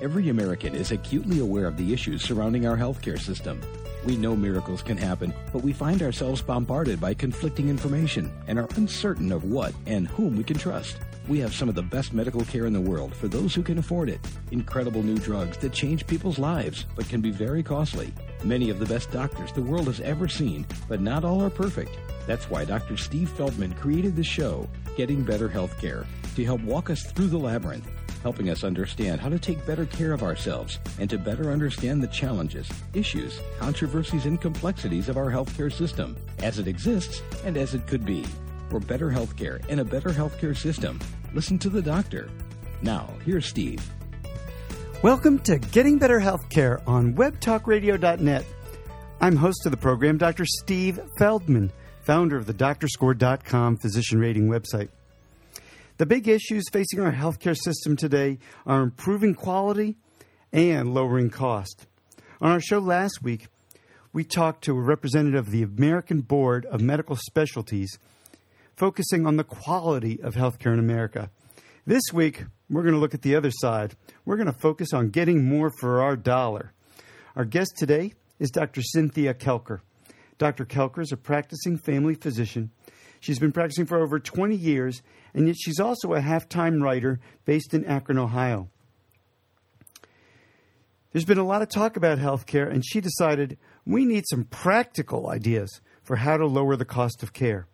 Every American is acutely aware of the issues surrounding our healthcare system. We know miracles can happen, but we find ourselves bombarded by conflicting information and are uncertain of what and whom we can trust. We have some of the best medical care in the world for those who can afford it. Incredible new drugs that change people's lives, but can be very costly. Many of the best doctors the world has ever seen, but not all are perfect. That's why Dr. Steve Feldman created the show, Getting Better Healthcare, to help walk us through the labyrinth helping us understand how to take better care of ourselves and to better understand the challenges, issues, controversies, and complexities of our healthcare system as it exists and as it could be. For better healthcare and a better healthcare system, listen to the doctor. Now, here's Steve. Welcome to Getting Better Healthcare on WebTalkRadio.net. I'm host of the program, Dr. Steve Feldman, founder of the DoctorScore.com physician rating website. The big issues facing our healthcare system today are improving quality and lowering cost. On our show last week, we talked to a representative of the American Board of Medical Specialties focusing on the quality of healthcare in America. This week, we're going to look at the other side. We're going to focus on getting more for our dollar. Our guest today is Dr. Cynthia Koelker. Dr. Koelker is a practicing family physician. She's been practicing for over 20 years and yet she's also a half time writer based in Akron, Ohio. There's been a lot of talk about healthcare, and she decided we need some practical ideas for how to lower the cost of care.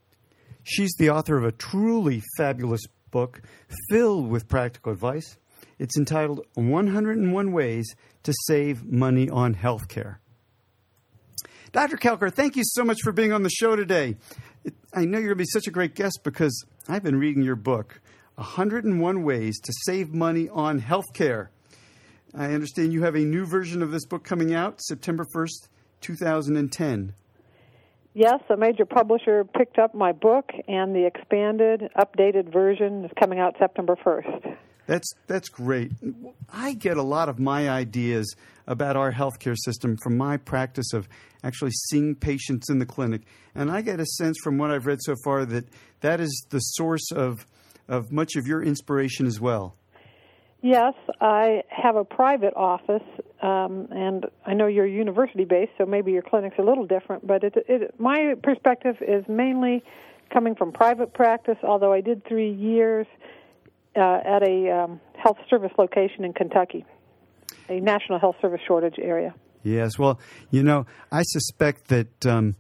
She's the author of a truly fabulous book filled with practical advice. It's entitled 101 Ways to Save Money on Healthcare. Dr. Koelker, thank you so much for being on the show today. I know you're going to be such a great guest because I've been reading your book, 101 Ways to Save Money on Healthcare. I understand you have a new version of this book coming out September 1st, 2010. Yes, a major publisher picked up my book, and the expanded, updated version is coming out September 1st. That's that's great. I get a lot of my ideas about our healthcare system from my practice of actually seeing patients in the clinic, and I get a sense from what I've read so far that that is the source of of much of your inspiration as well. Yes, I have a private office, um, and I know you're university based, so maybe your clinic's a little different. But it, it, my perspective is mainly coming from private practice. Although I did three years uh, at a um, health service location in Kentucky, a national health service shortage area. Yes, well, you know, I suspect that um,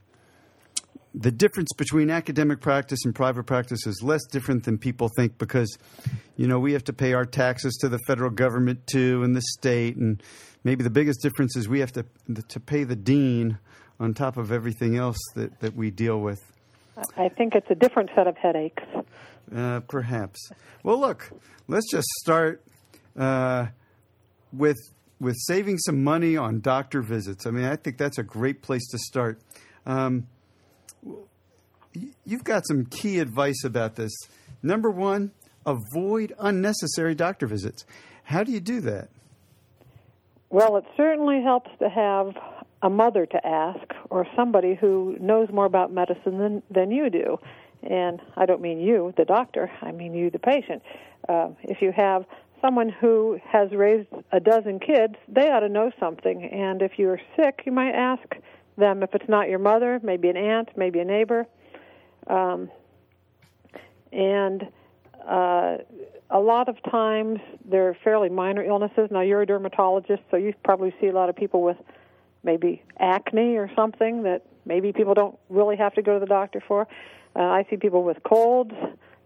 the difference between academic practice and private practice is less different than people think because, you know, we have to pay our taxes to the federal government too and the state, and maybe the biggest difference is we have to to pay the dean on top of everything else that, that we deal with. I think it's a different set of headaches. Uh, perhaps. Well, look, let's just start uh, with with saving some money on doctor visits. I mean, I think that's a great place to start. Um, you've got some key advice about this. Number one, avoid unnecessary doctor visits. How do you do that? Well, it certainly helps to have a mother to ask or somebody who knows more about medicine than, than you do and I don't mean you, the doctor, I mean you, the patient. Uh, if you have someone who has raised a dozen kids, they ought to know something. And if you're sick, you might ask them if it's not your mother, maybe an aunt, maybe a neighbor. Um, and uh, a lot of times they're fairly minor illnesses. Now, you're a dermatologist, so you probably see a lot of people with maybe acne or something that maybe people don't really have to go to the doctor for. Uh, I see people with colds;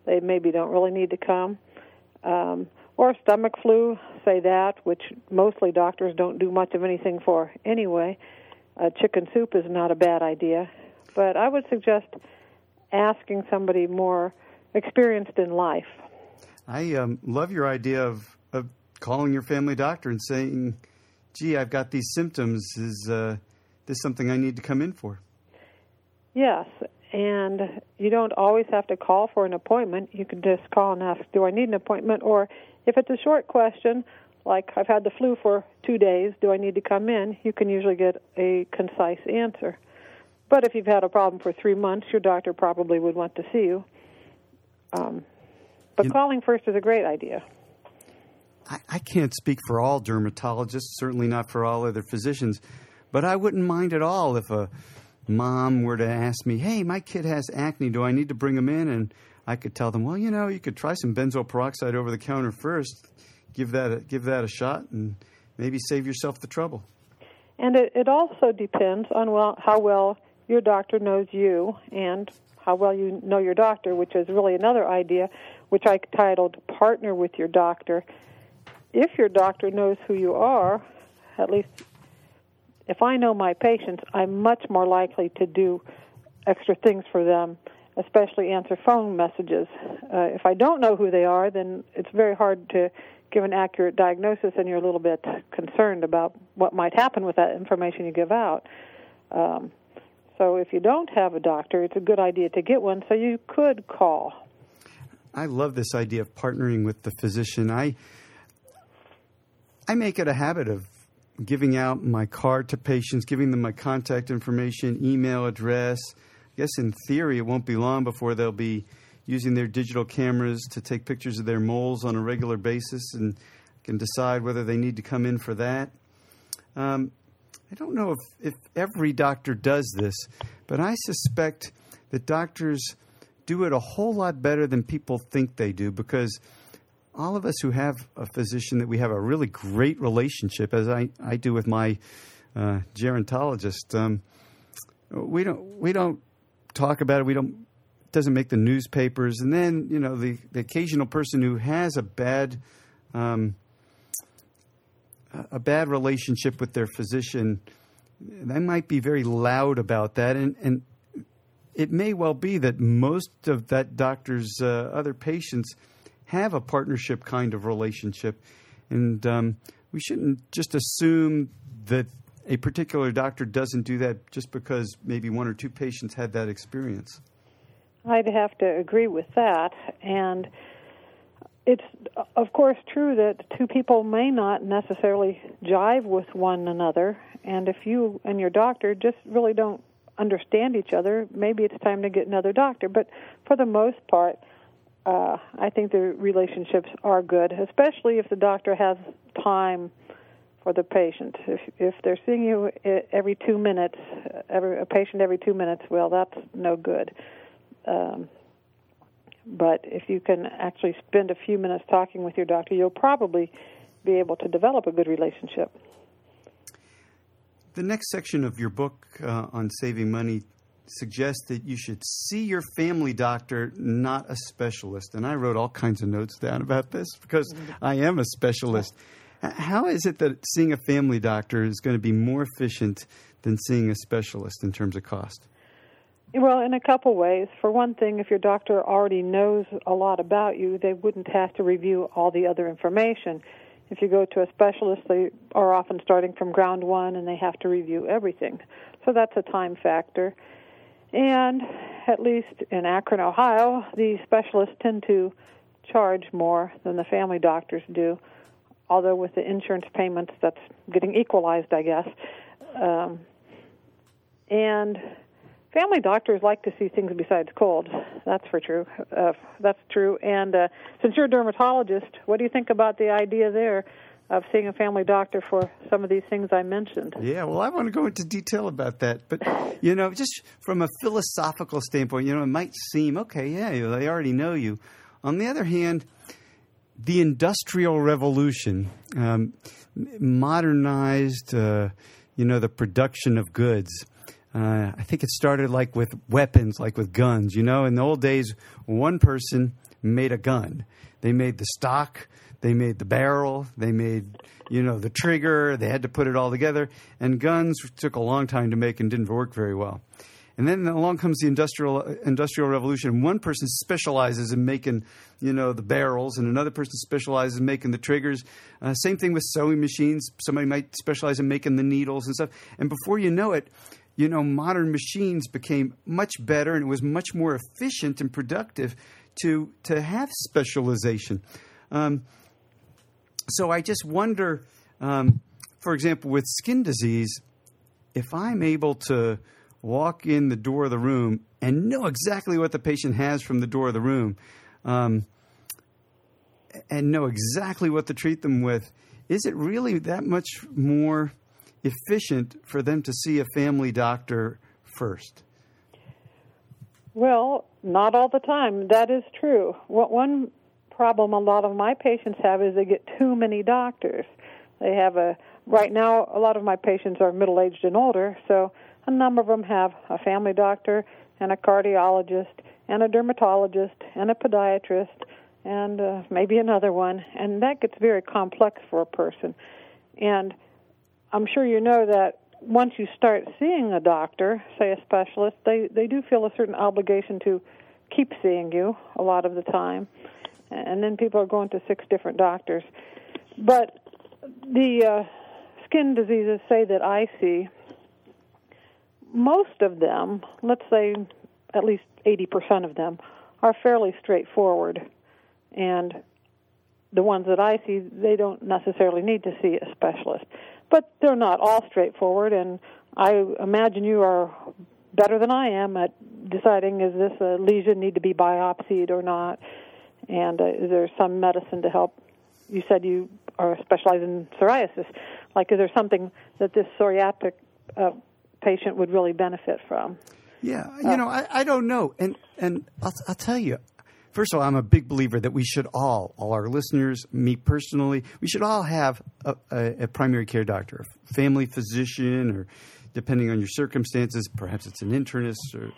they maybe don't really need to come. Um, or stomach flu, say that, which mostly doctors don't do much of anything for anyway. Uh, chicken soup is not a bad idea, but I would suggest asking somebody more experienced in life. I um, love your idea of, of calling your family doctor and saying, "Gee, I've got these symptoms. Is uh, this something I need to come in for?" Yes, and you don't always have to call for an appointment. You can just call and ask, "Do I need an appointment?" Or if it's a short question, like "I've had the flu for two days. Do I need to come in?" You can usually get a concise answer. But if you've had a problem for three months, your doctor probably would want to see you. Um, but calling first is a great idea. I, I can't speak for all dermatologists, certainly not for all other physicians, but I wouldn't mind at all if a mom were to ask me, "Hey, my kid has acne. Do I need to bring him in?" and I could tell them, "Well, you know, you could try some benzoyl peroxide over the counter first. Give that a, give that a shot, and maybe save yourself the trouble." And it, it also depends on well, how well your doctor knows you and how well you know your doctor, which is really another idea, which I titled "Partner with Your Doctor." If your doctor knows who you are, at least if I know my patients, I'm much more likely to do extra things for them, especially answer phone messages. Uh, if I don't know who they are, then it's very hard to give an accurate diagnosis, and you're a little bit concerned about what might happen with that information you give out. Um, so if you don't have a doctor, it's a good idea to get one so you could call. I love this idea of partnering with the physician. I I make it a habit of giving out my card to patients, giving them my contact information, email address. Guess in theory, it won't be long before they'll be using their digital cameras to take pictures of their moles on a regular basis and can decide whether they need to come in for that. Um, I don't know if, if every doctor does this, but I suspect that doctors do it a whole lot better than people think they do because all of us who have a physician that we have a really great relationship, as I, I do with my uh, gerontologist, um, we don't we don't talk about it. We don't it doesn't make the newspapers. And then you know the, the occasional person who has a bad um, a bad relationship with their physician, they might be very loud about that, and and it may well be that most of that doctor's uh, other patients have a partnership kind of relationship. And um, we shouldn't just assume that a particular doctor doesn't do that just because maybe one or two patients had that experience. I'd have to agree with that. And it's, of course, true that two people may not necessarily jive with one another. And if you and your doctor just really don't understand each other, maybe it's time to get another doctor. But for the most part, uh, I think the relationships are good, especially if the doctor has time for the patient. If if they're seeing you every two minutes, every a patient every two minutes, well, that's no good. Um, but if you can actually spend a few minutes talking with your doctor, you'll probably be able to develop a good relationship. The next section of your book uh, on saving money suggests that you should see your family doctor, not a specialist. And I wrote all kinds of notes down about this because I am a specialist. How is it that seeing a family doctor is going to be more efficient than seeing a specialist in terms of cost? Well, in a couple ways. For one thing, if your doctor already knows a lot about you, they wouldn't have to review all the other information. If you go to a specialist, they are often starting from ground one and they have to review everything. So that's a time factor. And at least in Akron, Ohio, the specialists tend to charge more than the family doctors do. Although with the insurance payments, that's getting equalized, I guess. Um, and family doctors like to see things besides colds. That's for true. Uh, that's true. And uh, since you're a dermatologist, what do you think about the idea there of seeing a family doctor for some of these things I mentioned. Yeah, well, I want to go into detail about that. But, you know, just from a philosophical standpoint, you know, it might seem, okay, yeah, they already know you. On the other hand, the Industrial Revolution um, modernized, uh, you know, the production of goods. Uh, I think it started like with weapons, like with guns. You know, in the old days, one person made a gun. They made the stock, they made the barrel, they made you know the trigger. They had to put it all together, and guns took a long time to make and didn't work very well. And then along comes the industrial industrial revolution. One person specializes in making, you know, the barrels, and another person specializes in making the triggers. Uh, same thing with sewing machines. Somebody might specialize in making the needles and stuff. And before you know it, you know, modern machines became much better, and it was much more efficient and productive to to have specialization. Um, so I just wonder, um, for example, with skin disease, if I'm able to walk in the door of the room and know exactly what the patient has from the door of the room, um, and know exactly what to treat them with, is it really that much more efficient for them to see a family doctor first? Well, not all the time. That is true. What one problem a lot of my patients have is they get too many doctors. They have a right now a lot of my patients are middle-aged and older, so a number of them have a family doctor and a cardiologist and a dermatologist and a podiatrist and uh, maybe another one, and that gets very complex for a person. And I'm sure you know that once you start seeing a doctor, say a specialist, they they do feel a certain obligation to keep seeing you a lot of the time, and then people are going to six different doctors. But the uh, skin diseases, say that I see, most of them, let's say at least 80% of them, are fairly straightforward. And the ones that I see, they don't necessarily need to see a specialist. But they're not all straightforward, and I imagine you are better than I am at deciding is this a lesion need to be biopsied or not, and uh, is there some medicine to help? You said you are specialized in psoriasis. Like, is there something that this psoriatic uh, patient would really benefit from? Yeah, you know, I, I don't know, and and I'll, I'll tell you. First of all, I'm a big believer that we should all, all our listeners, me personally, we should all have a, a, a primary care doctor, a family physician, or depending on your circumstances, perhaps it's an internist or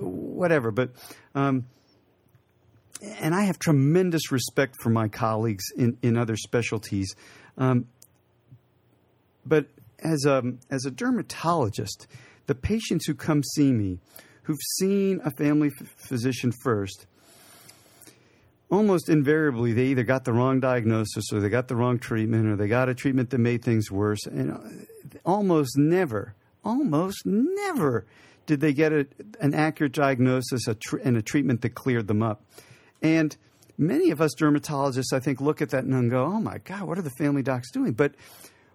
whatever. But um, and I have tremendous respect for my colleagues in, in other specialties. Um, but as a, as a dermatologist, the patients who come see me, who've seen a family f- physician first, almost invariably they either got the wrong diagnosis or they got the wrong treatment or they got a treatment that made things worse. And uh, almost never, almost never did they get a, an accurate diagnosis a tr- and a treatment that cleared them up. And many of us dermatologists, I think, look at that and go, oh my God, what are the family docs doing? But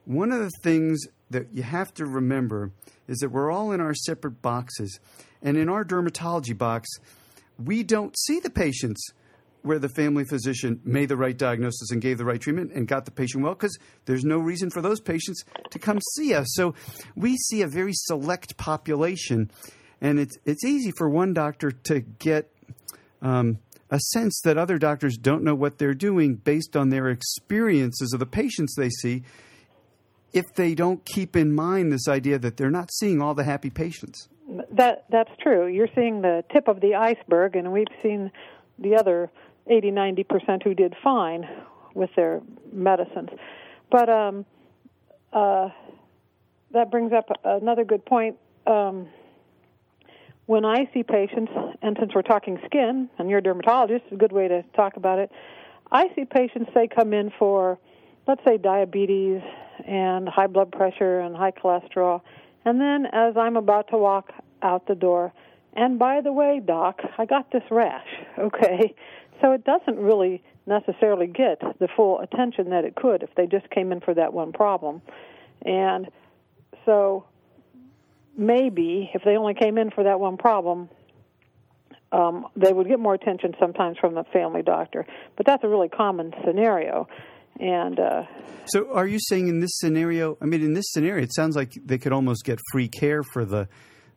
one of the things that you have to remember is that we're all in our separate boxes. And in our dermatology box, we don't see the patients where the family physician made the right diagnosis and gave the right treatment and got the patient well because there's no reason for those patients to come see us. So we see a very select population, and it's it's easy for one doctor to get um, a sense that other doctors don't know what they're doing based on their experiences of the patients they see if they don't keep in mind this idea that they're not seeing all the happy patients. That that's true. You're seeing the tip of the iceberg, and we've seen the other 80, 90 percent who did fine with their medicines. But um, uh, that brings up another good point. Um, when I see patients, and since we're talking skin, and you're a dermatologist, it's a good way to talk about it. I see patients they come in for, let's say, diabetes and high blood pressure and high cholesterol. And then as I'm about to walk out the door, and by the way, doc, I got this rash. Okay. So it doesn't really necessarily get the full attention that it could if they just came in for that one problem. And so maybe if they only came in for that one problem, um, they would get more attention sometimes from the family doctor. But that's a really common scenario. And uh, so, are you saying in this scenario? I mean, in this scenario, it sounds like they could almost get free care for the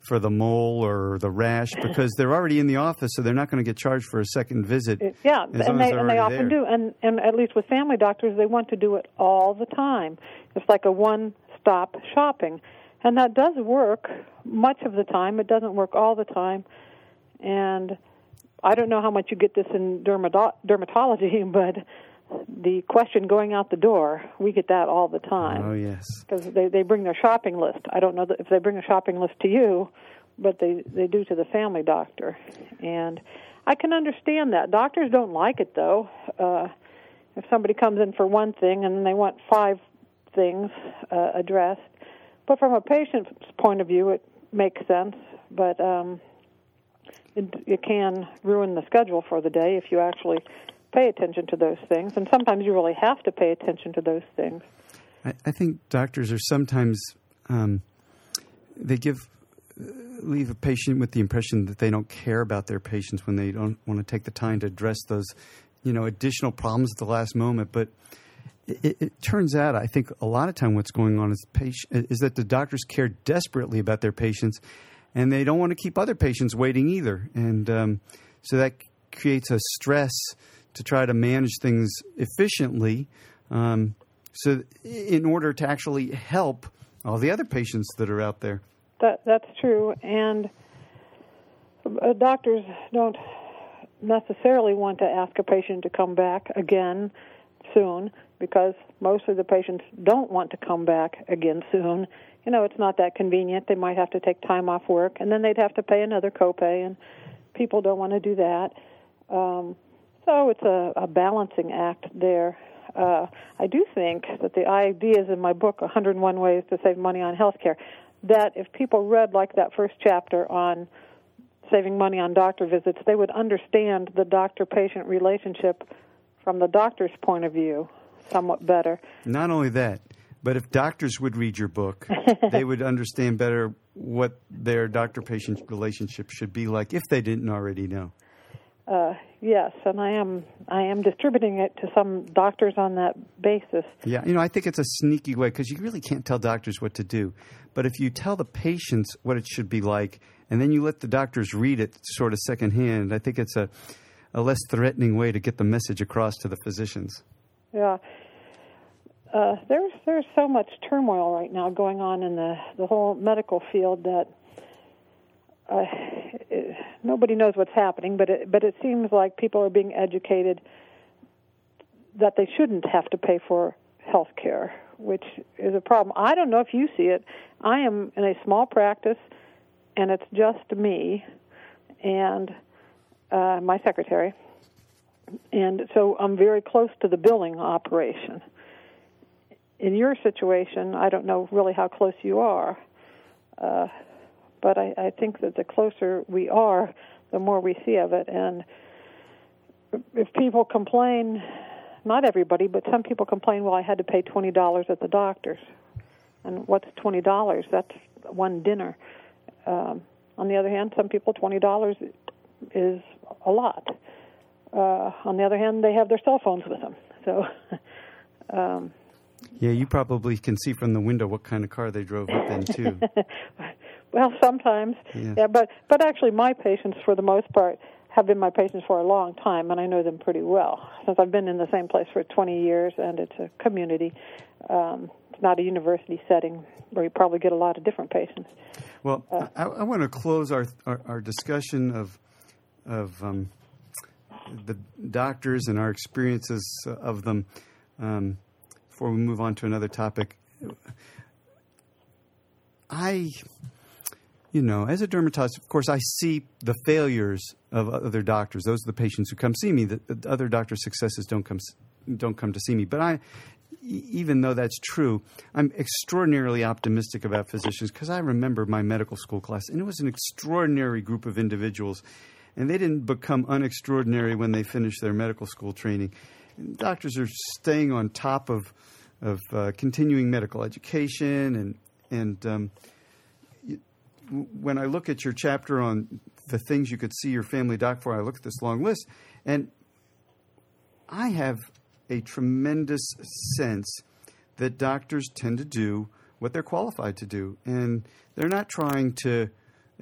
for the mole or the rash because they're already in the office, so they're not going to get charged for a second visit. Yeah, and they and they often there. do, and and at least with family doctors, they want to do it all the time. It's like a one-stop shopping, and that does work much of the time. It doesn't work all the time, and I don't know how much you get this in dermatology, but the question going out the door, we get that all the time. Oh yes, because they they bring their shopping list. I don't know if they bring a shopping list to you, but they they do to the family doctor, and I can understand that. Doctors don't like it though. Uh, if somebody comes in for one thing and then they want five things uh, addressed, but from a patient's point of view, it makes sense. But um, it, it can ruin the schedule for the day if you actually pay attention to those things, and sometimes you really have to pay attention to those things. I, I think doctors are sometimes um, they give leave a patient with the impression that they don't care about their patients when they don't want to take the time to address those you know additional problems at the last moment. But it, it, turns out, I think a lot of time what's going on is patient, is that the doctors care desperately about their patients, and they don't want to keep other patients waiting either, and um, so that creates a stress to try to manage things efficiently. Um, so, in order to actually help all the other patients that are out there. That that's true, and uh, doctors don't necessarily want to ask a patient to come back again soon because most of the patients don't want to come back again soon. You know, it's not that convenient. They might have to take time off work, and then they'd have to pay another copay, and people don't want to do that. Um, so it's a, a balancing act there. Uh, I do think that the ideas in my book, 101 Ways to Save Money on Healthcare, that if people read like that first chapter on saving money on doctor visits, they would understand the doctor patient relationship from the doctor's point of view somewhat better. Not only that, but if doctors would read your book, they would understand better what their doctor patient relationship should be like if they didn't already know. Uh, yes, and I am I am distributing it to some doctors on that basis. Yeah, you know, I think it's a sneaky way because you really can't tell doctors what to do. But if you tell the patients what it should be like, and then you let the doctors read it sort of secondhand, I think it's a a less threatening way to get the message across to the physicians. Yeah. Uh, there's there's so much turmoil right now going on in the the whole medical field that uh, it, nobody knows what's happening, but it, but it seems like people are being educated that they shouldn't have to pay for health care, which is a problem. I don't know if you see it. I am in a small practice, and it's just me and uh, my secretary, and so I'm very close to the billing operation. In your situation, I don't know really how close you are, uh, but I, I think that the closer we are, the more we see of it. And if people complain, not everybody, but some people complain, well, I had to pay twenty dollars at the doctor's, and what's twenty dollars? That's one dinner. Um, on the other hand, some people twenty dollars is a lot. Uh, on the other hand, they have their cell phones with them. So, um, yeah, you probably can see from the window what kind of car they drove up in too. well, sometimes, yes. yeah, but but actually, my patients, for the most part, have been my patients for a long time, and I know them pretty well since I've been in the same place for 20 years, and it's a community. Um, it's not a university setting where you probably get a lot of different patients. Well, uh, I, I, want to close our, our, our discussion of of um, the doctors and our experiences of them um, before we move on to another topic. I, you know, as a dermatologist, of course, I see the failures of other doctors. Those are the patients who come see me. The, the other doctors' successes don't come don't come to see me. But I, even though that's true, I'm extraordinarily optimistic about physicians because I remember my medical school class, and it was an extraordinary group of individuals and they didn't become unextraordinary when they finished their medical school training. And doctors are staying on top of of uh, continuing medical education, and and um, when I look at your chapter on the things you could see your family doc for, I look at this long list, and I have a tremendous sense that doctors tend to do what they're qualified to do, and they're not trying to.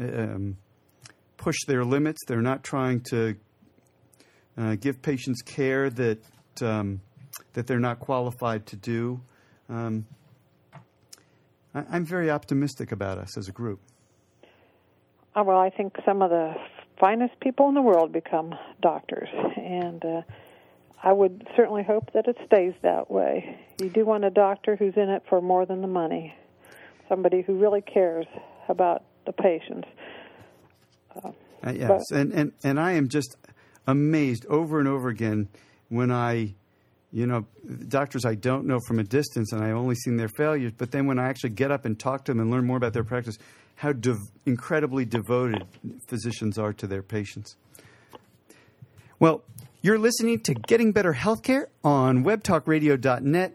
Um, push their limits. They're not trying to uh, give patients care that um, that they're not qualified to do. Um, I, I'm very optimistic about us as a group. Uh, well, I think some of the finest people in the world become doctors, and uh, I would certainly hope that it stays that way. You do want a doctor who's in it for more than the money, somebody who really cares about the patients. Uh, yes, but, and, and and I am just amazed over and over again when I, you know, doctors I don't know from a distance, and I've only seen their failures. But then when I actually get up and talk to them and learn more about their practice, how dev- incredibly devoted physicians are to their patients. Well, you're listening to Getting Better Healthcare on WebTalkRadio.net.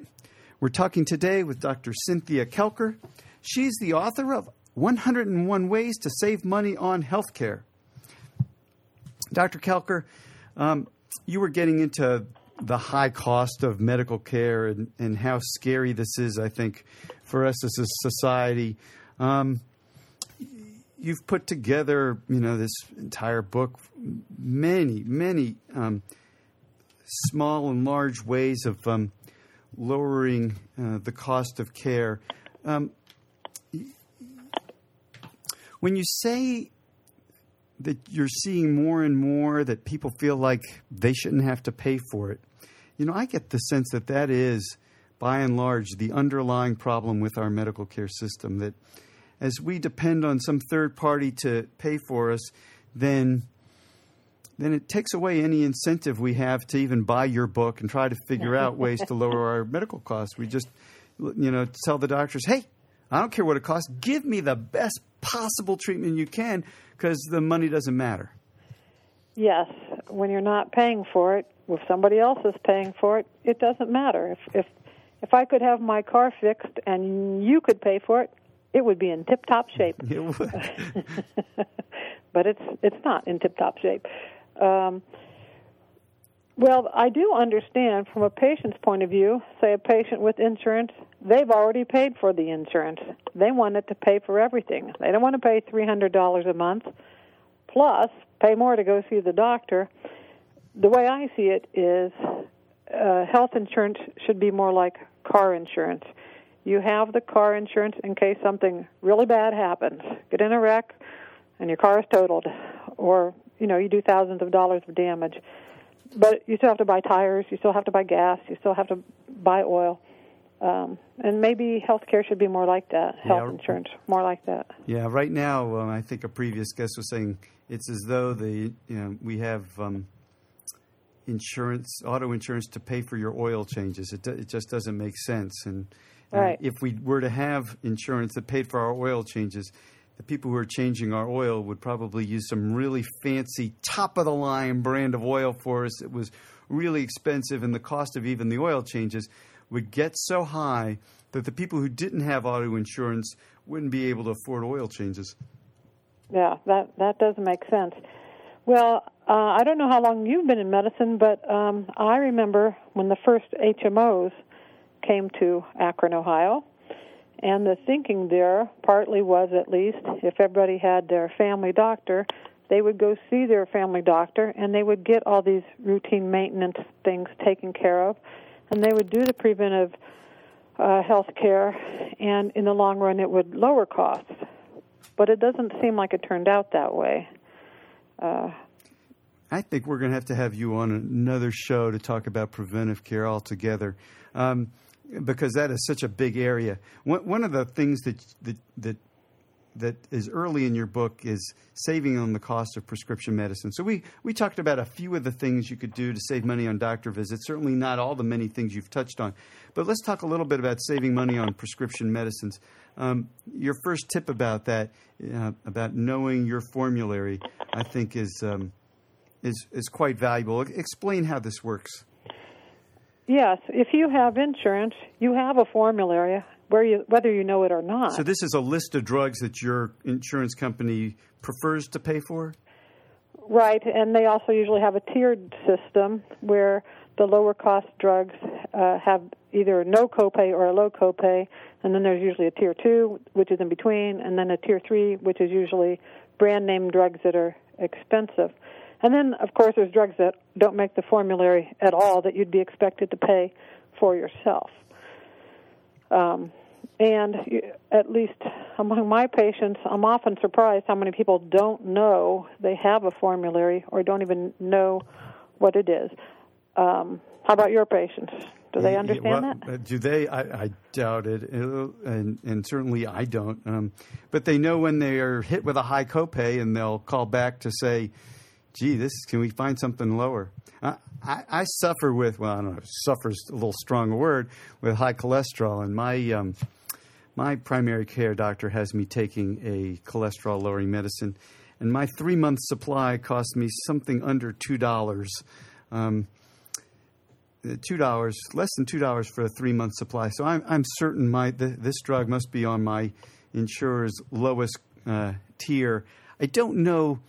We're talking today with Dr. Cynthia Koelker. She's the author of 101 Ways to Save Money on Healthcare. Dr. Koelker, um, you were getting into the high cost of medical care and, and how scary this is, I think, for us as a society. Um, you've put together, you know, this entire book, many, many um, small and large ways of um, lowering uh, the cost of care. Um, when you say that you're seeing more and more that people feel like they shouldn't have to pay for it, you know, I get the sense that that is, by and large, the underlying problem with our medical care system. That as we depend on some third party to pay for us, then then it takes away any incentive we have to even buy your book and try to figure out ways to lower our medical costs. We just, you know, tell the doctors, hey, I don't care what it costs, give me the best possible treatment you can because the money doesn't matter. Yes, when you're not paying for it, if somebody else is paying for it, it doesn't matter. If if if I could have my car fixed and you could pay for it, it would be in tip-top shape. It would. but it's it's not in tip-top shape. Um, well, I do understand from a patient's point of view. Say a patient with insurance, they've already paid for the insurance. They want it to pay for everything. They don't want to pay three hundred dollars a month plus pay more to go see the doctor. The way I see it is, uh, health insurance should be more like car insurance. You have the car insurance in case something really bad happens. Get in a wreck, and your car is totaled, or you know you do thousands of dollars of damage. But you still have to buy tires. You still have to buy gas. You still have to buy oil. Um, and maybe health care should be more like that. Health Yeah. insurance more like that. Yeah, right now, um, I think a previous guest was saying it's as though the you know we have um, insurance, auto insurance, to pay for your oil changes. It, it just doesn't make sense. And Right. if we were to have insurance that paid for our oil changes, the people who are changing our oil would probably use some really fancy, top of the line brand of oil for us. It was really expensive, and the cost of even the oil changes would get so high that the people who didn't have auto insurance wouldn't be able to afford oil changes. Yeah, that that does make sense. Well, uh, I don't know how long you've been in medicine, but um, I remember when the first HMOs came to Akron, Ohio, and the thinking there partly was at least if everybody had their family doctor, they would go see their family doctor and they would get all these routine maintenance things taken care of, and they would do the preventive uh, health care, and in the long run, it would lower costs. But it doesn't seem like it turned out that way. Uh, I think we're going to have to have you on another show to talk about preventive care altogether, um, because that is such a big area. One, one of the things that that that that is early in your book is saving on the cost of prescription medicine. So we we talked about a few of the things you could do to save money on doctor visits. Certainly not all the many things you've touched on, but let's talk a little bit about saving money on prescription medicines. Um, your first tip about that, uh, about knowing your formulary, I think is. Um, is is quite valuable. Explain how this works. Yes, if you have insurance, you have a formulary where you whether you know it or not. So this is a list of drugs that your insurance company prefers to pay for. Right, and they also usually have a tiered system where the lower cost drugs uh, have either no copay or a low copay, and then there's usually a tier two, which is in between, and then a tier three, which is usually brand name drugs that are expensive. And then, of course, there's drugs that don't make the formulary at all that you'd be expected to pay for yourself. Um, and at least among my patients, I'm often surprised how many people don't know they have a formulary or don't even know what it is. Um, how about your patients? Do they understand well, that? Do they? I, I doubt it, and and certainly I don't. Um, but they know when they are hit with a high copay, and they'll call back to say, "Gee, this can we find something lower?" I, I, I suffer with well, I don't know, suffer's a little strong word with high cholesterol, and my um, my primary care doctor has me taking a cholesterol lowering medicine, and my three month supply cost me something under two dollars. Um, two dollars, less than two dollars for a three month supply. So I'm I'm certain my th- this drug must be on my insurer's lowest uh, tier. I don't know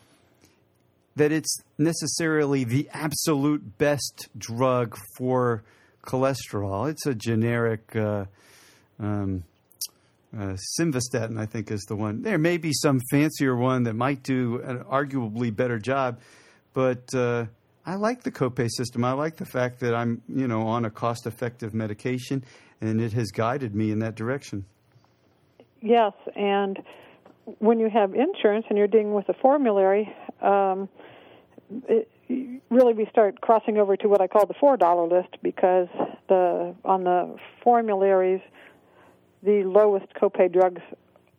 that it's necessarily the absolute best drug for cholesterol. It's a generic. Uh, um, uh, simvastatin, I think, is the one. There may be some fancier one that might do an arguably better job, but uh, I like the copay system. I like the fact that I'm, you know, on a cost-effective medication, and it has guided me in that direction. Yes, and when you have insurance and you're dealing with a formulary, um, it, really we start crossing over to what I call the four dollar list because the on the formularies the lowest copay drugs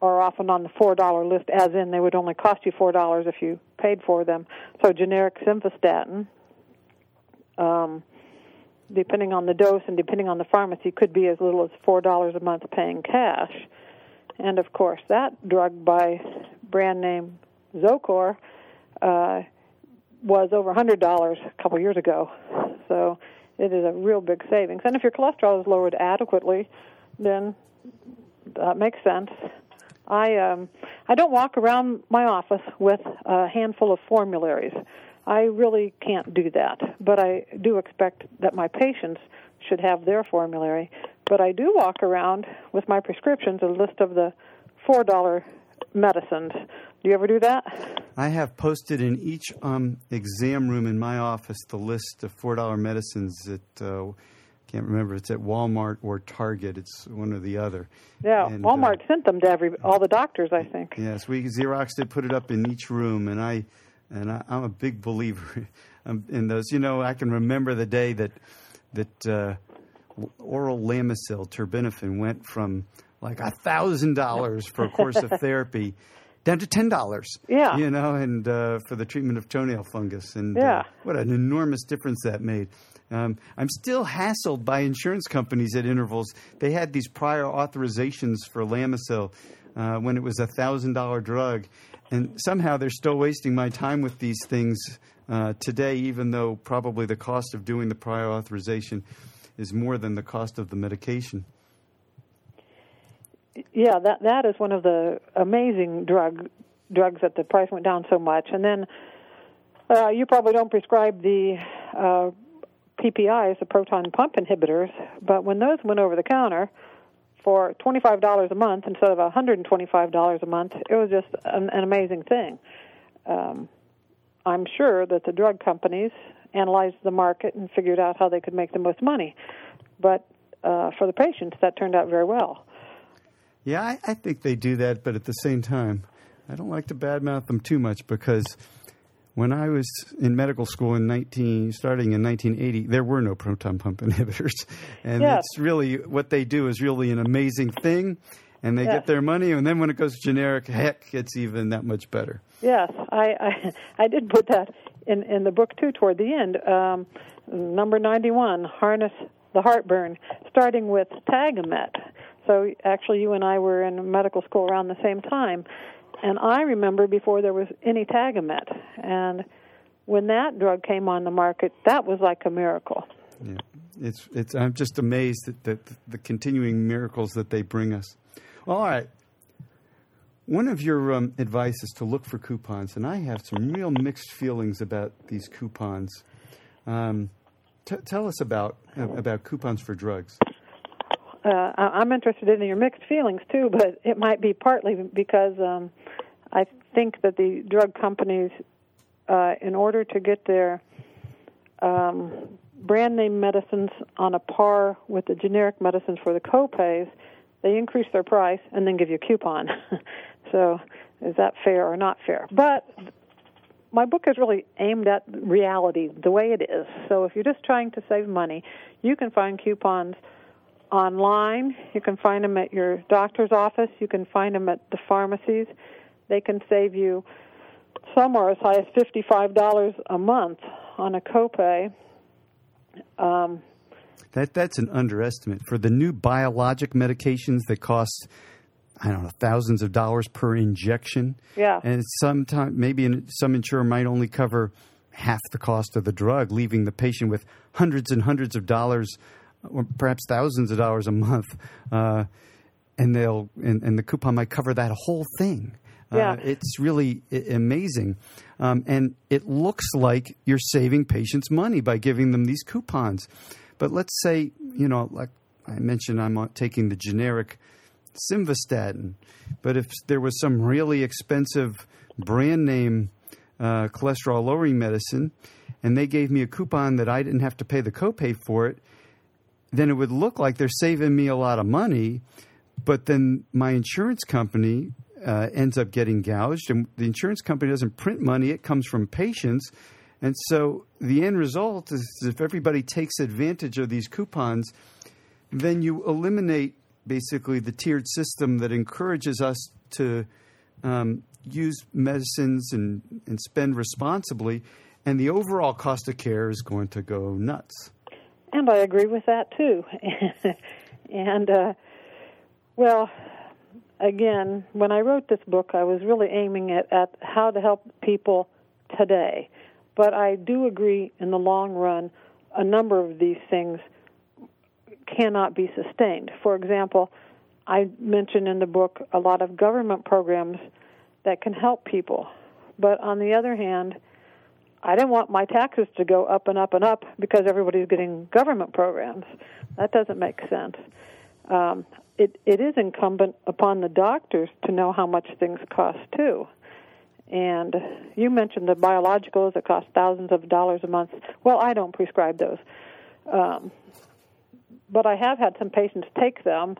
are often on the four dollar list, as in they would only cost you four dollars if you paid for them. So generic simvastatin, um, depending on the dose and depending on the pharmacy, could be as little as four dollars a month paying cash. And of course, that drug by brand name Zocor uh, was over a hundred dollars a couple years ago. So it is a real big savings. And if your cholesterol is lowered adequately, then that makes sense. I um, I don't walk around my office with a handful of formularies. I really can't do that, but I do expect that my patients should have their formulary. But I do walk around with my prescriptions, a list of the four dollar medicines. Do you ever do that? I have posted in each um, exam room in my office the list of four dollar medicines that. Uh, can't remember. It's at Walmart or Target. It's one or the other. Yeah, and, Walmart uh, sent them to every all the doctors, I think. Yes, we Xerox did put it up in each room, and I and I, am a big believer in those. You know, I can remember the day that that uh, oral Lamisil terbinafine went from like a thousand dollars for a course of therapy down to ten dollars. Yeah, you know, and uh, for the treatment of toenail fungus, and uh, yeah, what an enormous difference that made. Um, I'm still hassled by insurance companies at intervals. They had these prior authorizations for Lamisil uh, when it was a thousand dollar drug, and somehow they're still wasting my time with these things uh, today, even though probably the cost of doing the prior authorization is more than the cost of the medication. Yeah, that that is one of the amazing drug drugs that the price went down so much, and then. Uh, you probably don't prescribe the uh, PPIs, the proton pump inhibitors, but when those went over the counter for $25 a month instead of $125 a month, it was just an, an amazing thing. Um, I'm sure that the drug companies analyzed the market and figured out how they could make the most money. But uh, for the patients, that turned out very well. Yeah, I, I think they do that, but at the same time, I don't like to badmouth them too much because when I was in medical school in 19, starting in 1980, there were no proton pump inhibitors, and yes. it's really what they do is really an amazing thing, and they yes. get their money, and then when it goes generic, heck, it's even that much better. Yes, I I, I did put that in in the book too. Toward the end, um, number 91, harness the heartburn, starting with Tagamet. So actually, you and I were in medical school around the same time and I remember before there was any Tagamet, and when that drug came on the market, that was like a miracle. Yeah, it's it's. I'm just amazed at the, the continuing miracles that they bring us. All right. One of your um, advice is to look for coupons, and I have some real mixed feelings about these coupons. Um, t- tell us about uh, about coupons for drugs uh, I'm interested in your mixed feelings too, but it might be partly because um, I think that the drug companies, uh, in order to get their um, brand name medicines on a par with the generic medicines for the copays, they increase their price and then give you a coupon. so, is that fair or not fair? But my book is really aimed at reality, the way it is. So, if you're just trying to save money, you can find coupons online. You can find them at your doctor's office. You can find them at the pharmacies. They can save you somewhere as high as fifty-five dollars a month on a copay. Um, that that's an underestimate for the new biologic medications that cost I don't know thousands of dollars per injection. Yeah, and sometimes maybe some insurer might only cover half the cost of the drug, leaving the patient with hundreds and hundreds of dollars or perhaps thousands of dollars a month, uh, and they'll and, and, the coupon might cover that whole thing. Yeah. Uh, it's really amazing. Um, and it looks like you're saving patients money by giving them these coupons. But let's say, you know, like I mentioned, I'm taking the generic simvastatin. But if there was some really expensive brand name uh, cholesterol lowering medicine and they gave me a coupon that I didn't have to pay the copay for it, then it would look like they're saving me a lot of money, but then my insurance company uh, ends up getting gouged, and the insurance company doesn't print money; it comes from patients, and so the end result is if everybody takes advantage of these coupons, then you eliminate basically the tiered system that encourages us to um, use medicines and, and spend responsibly, and the overall cost of care is going to go nuts. And I agree with that too. and uh, well, again, when I wrote this book, I was really aiming at how to help people today. But I do agree in the long run, a number of these things cannot be sustained. For example, I mention in the book a lot of government programs that can help people. But on the other hand, I didn't want my taxes to go up and up and up because everybody's getting government programs. That doesn't make sense. Um, it, it is incumbent upon the doctors to know how much things cost too. And you mentioned the biologicals that cost thousands of dollars a month. Well, I don't prescribe those. Um, but I have had some patients take them,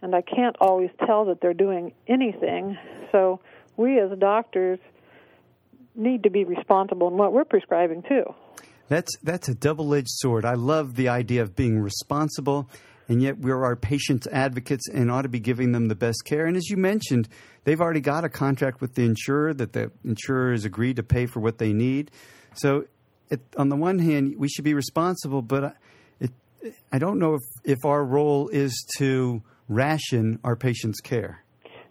and I can't always tell that they're doing anything. So we as doctors need to be responsible in what we're prescribing too. That's that's a double-edged sword. I love the idea of being responsible, and yet we're our patients' advocates and ought to be giving them the best care. And as you mentioned, they've already got a contract with the insurer that the insurer has agreed to pay for what they need. So, it, on the one hand, we should be responsible, but I- it, I don't know if, if our role is to ration our patients' care.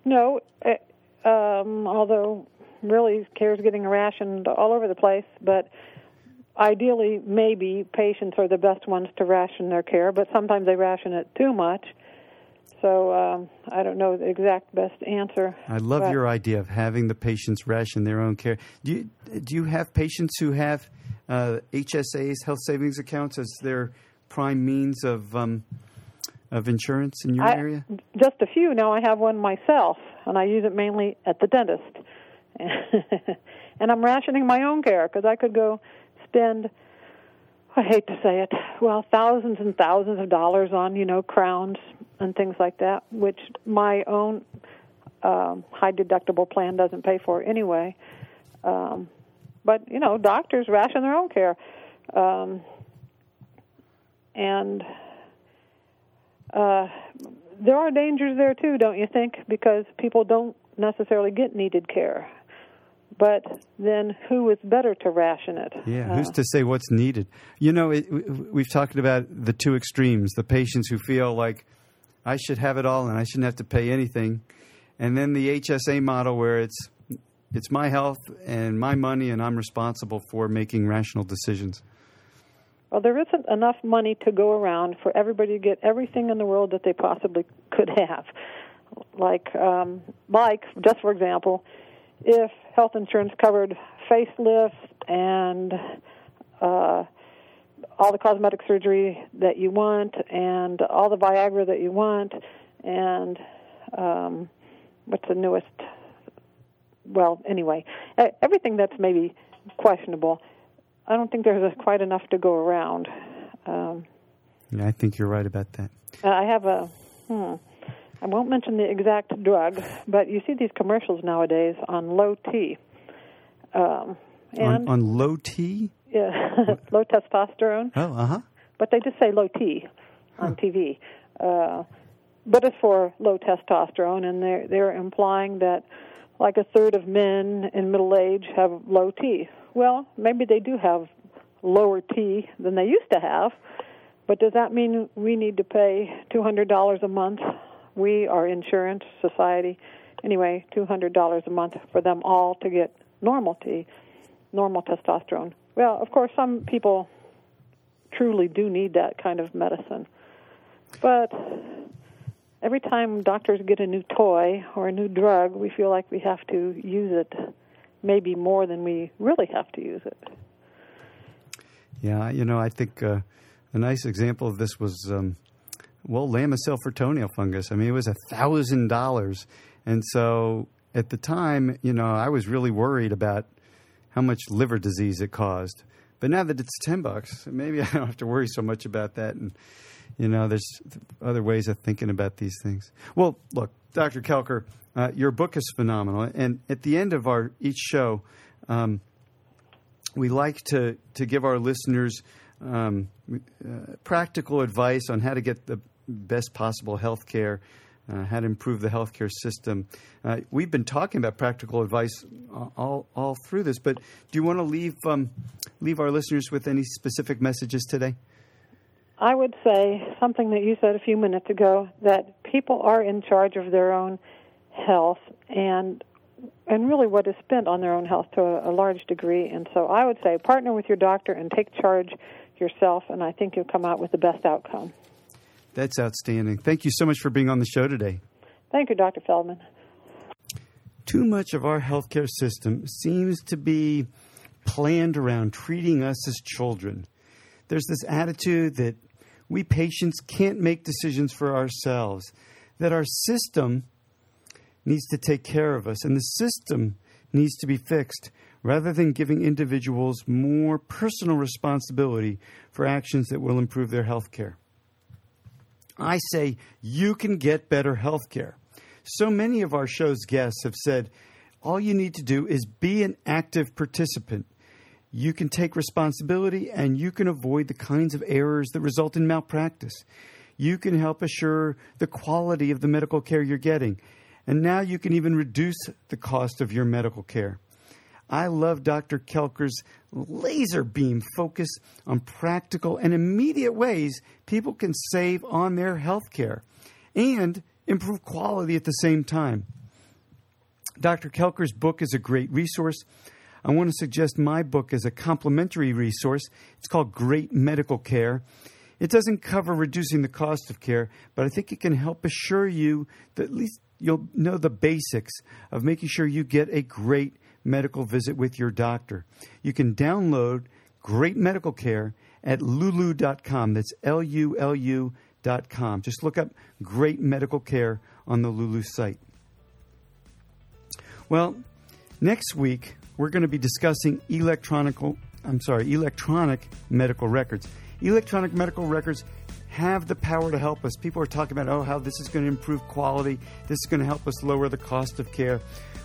No, uh, um, although really care is getting rationed all over the place, but ideally, maybe patients are the best ones to ration their care, but sometimes they ration it too much. So um, I don't know the exact best answer. I love but- your idea of having the patients ration their own care. Do you, do you have patients who have uh, HSAs, health savings accounts, as their prime means of um, of insurance in your I, area? Just a few. Now I have one myself, and I use it mainly at the dentist. and I'm rationing my own care because I could go spend, I hate to say it, well, thousands and thousands of dollars on, you know, crowns and things like that, which my own um, high deductible plan doesn't pay for anyway. Um, but, you know, doctors ration their own care. Um, and uh, there are dangers there too, don't you think? Because people don't necessarily get needed care. But then, who is better to ration it? Yeah, Uh, who's to say what's needed? You know, it, we- we've talked about the two extremes: the patients who feel like I should have it all and I shouldn't have to pay anything, and then the HSA model where it's it's my health and my money, and I'm responsible for making rational decisions. Well, there isn't enough money to go around for everybody to get everything in the world that they possibly could have. Like, um, like just for example, if health insurance covered facelifts and uh, all the cosmetic surgery that you want, and all the Viagra that you want, and um, what's the newest? Well, anyway, everything that's maybe questionable. I don't think there's quite enough to go around. Um, Yeah, I think you're right about that. I have a, hmm, I won't mention the exact drug, but you see these commercials nowadays on low T. Um, and on, on low T. yeah, low testosterone, Oh, uh huh. but they just say low T on TV. Uh, but it's for low testosterone, and they're they're implying that like a third of men in middle age have low T. Well, maybe they do have lower T than they used to have, but does that mean we need to pay two hundred dollars a month? We are insurance society, anyway, two hundred dollars a month for them all to get normal normal testosterone. Well, of course, some people truly do need that kind of medicine. But every time doctors get a new toy or a new drug, we feel like we have to use it maybe more than we really have to use it. Yeah, you know, I think uh, a nice example of this was, um, well, Lamisil for toenail fungus. I mean, it was a thousand dollars, and so at the time, you know, I was really worried about how much liver disease it caused. But now that it's ten bucks, maybe I don't have to worry so much about that. And you know, there's other ways of thinking about these things. Well, look, Dr. Koelker, uh, your book is phenomenal, and at the end of our each show, um, we like to to give our listeners um, uh, practical advice on how to get the best possible health care. Uh, how to improve the healthcare system. Uh, we've been talking about practical advice all, all through this, but do you want to leave um, leave our listeners with any specific messages today? I would say something that you said a few minutes ago that people are in charge of their own health and and really what is spent on their own health to a, a large degree. And so I would say partner with your doctor and take charge yourself, and I think you'll come out with the best outcome. That's outstanding. Thank you so much for being on the show today. Thank you, Dr. Feldman. Too much of our healthcare system seems to be planned around treating us as children. There's this attitude that we patients can't make decisions for ourselves, that our system needs to take care of us, and the system needs to be fixed rather than giving individuals more personal responsibility for actions that will improve their health care. I say you can get better health care. So many of our show's guests have said all you need to do is be an active participant. You can take responsibility and you can avoid the kinds of errors that result in malpractice. You can help assure the quality of the medical care you're getting. And now you can even reduce the cost of your medical care. I love Dr. Koelker's laser beam focus on practical and immediate ways people can save on their health care and improve quality at the same time. Dr. Koelker's book is a great resource. I want to suggest my book as a complementary resource. It's called Great Medical Care. It doesn't cover reducing the cost of care, but I think it can help assure you that at least you'll know the basics of making sure you get a great medical visit with your doctor. You can download Great Medical Care at lulu.com. That's L U L U.com. Just look up Great Medical Care on the Lulu site. Well, next week we're going to be discussing electronic I'm sorry, electronic medical records. Electronic medical records have the power to help us. People are talking about, oh, how this is going to improve quality, this is going to help us lower the cost of care.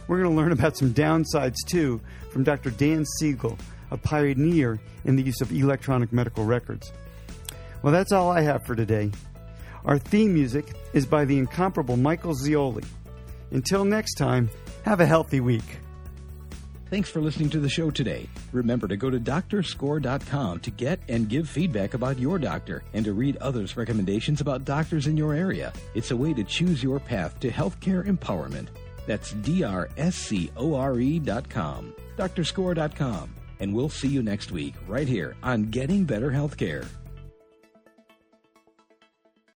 We're going to learn about some downsides too from Dr. Dan Siegel, a pioneer in the use of electronic medical records. Well, that's all I have for today. Our theme music is by the incomparable Michael Zioli. Until next time, have a healthy week. Thanks for listening to the show today. Remember to go to doctorscore.com to get and give feedback about your doctor and to read others' recommendations about doctors in your area. It's a way to choose your path to healthcare empowerment. That's D-R-S-C-O-R-E dot com, doctorscore.com. And we'll see you next week right here on Getting Better Healthcare.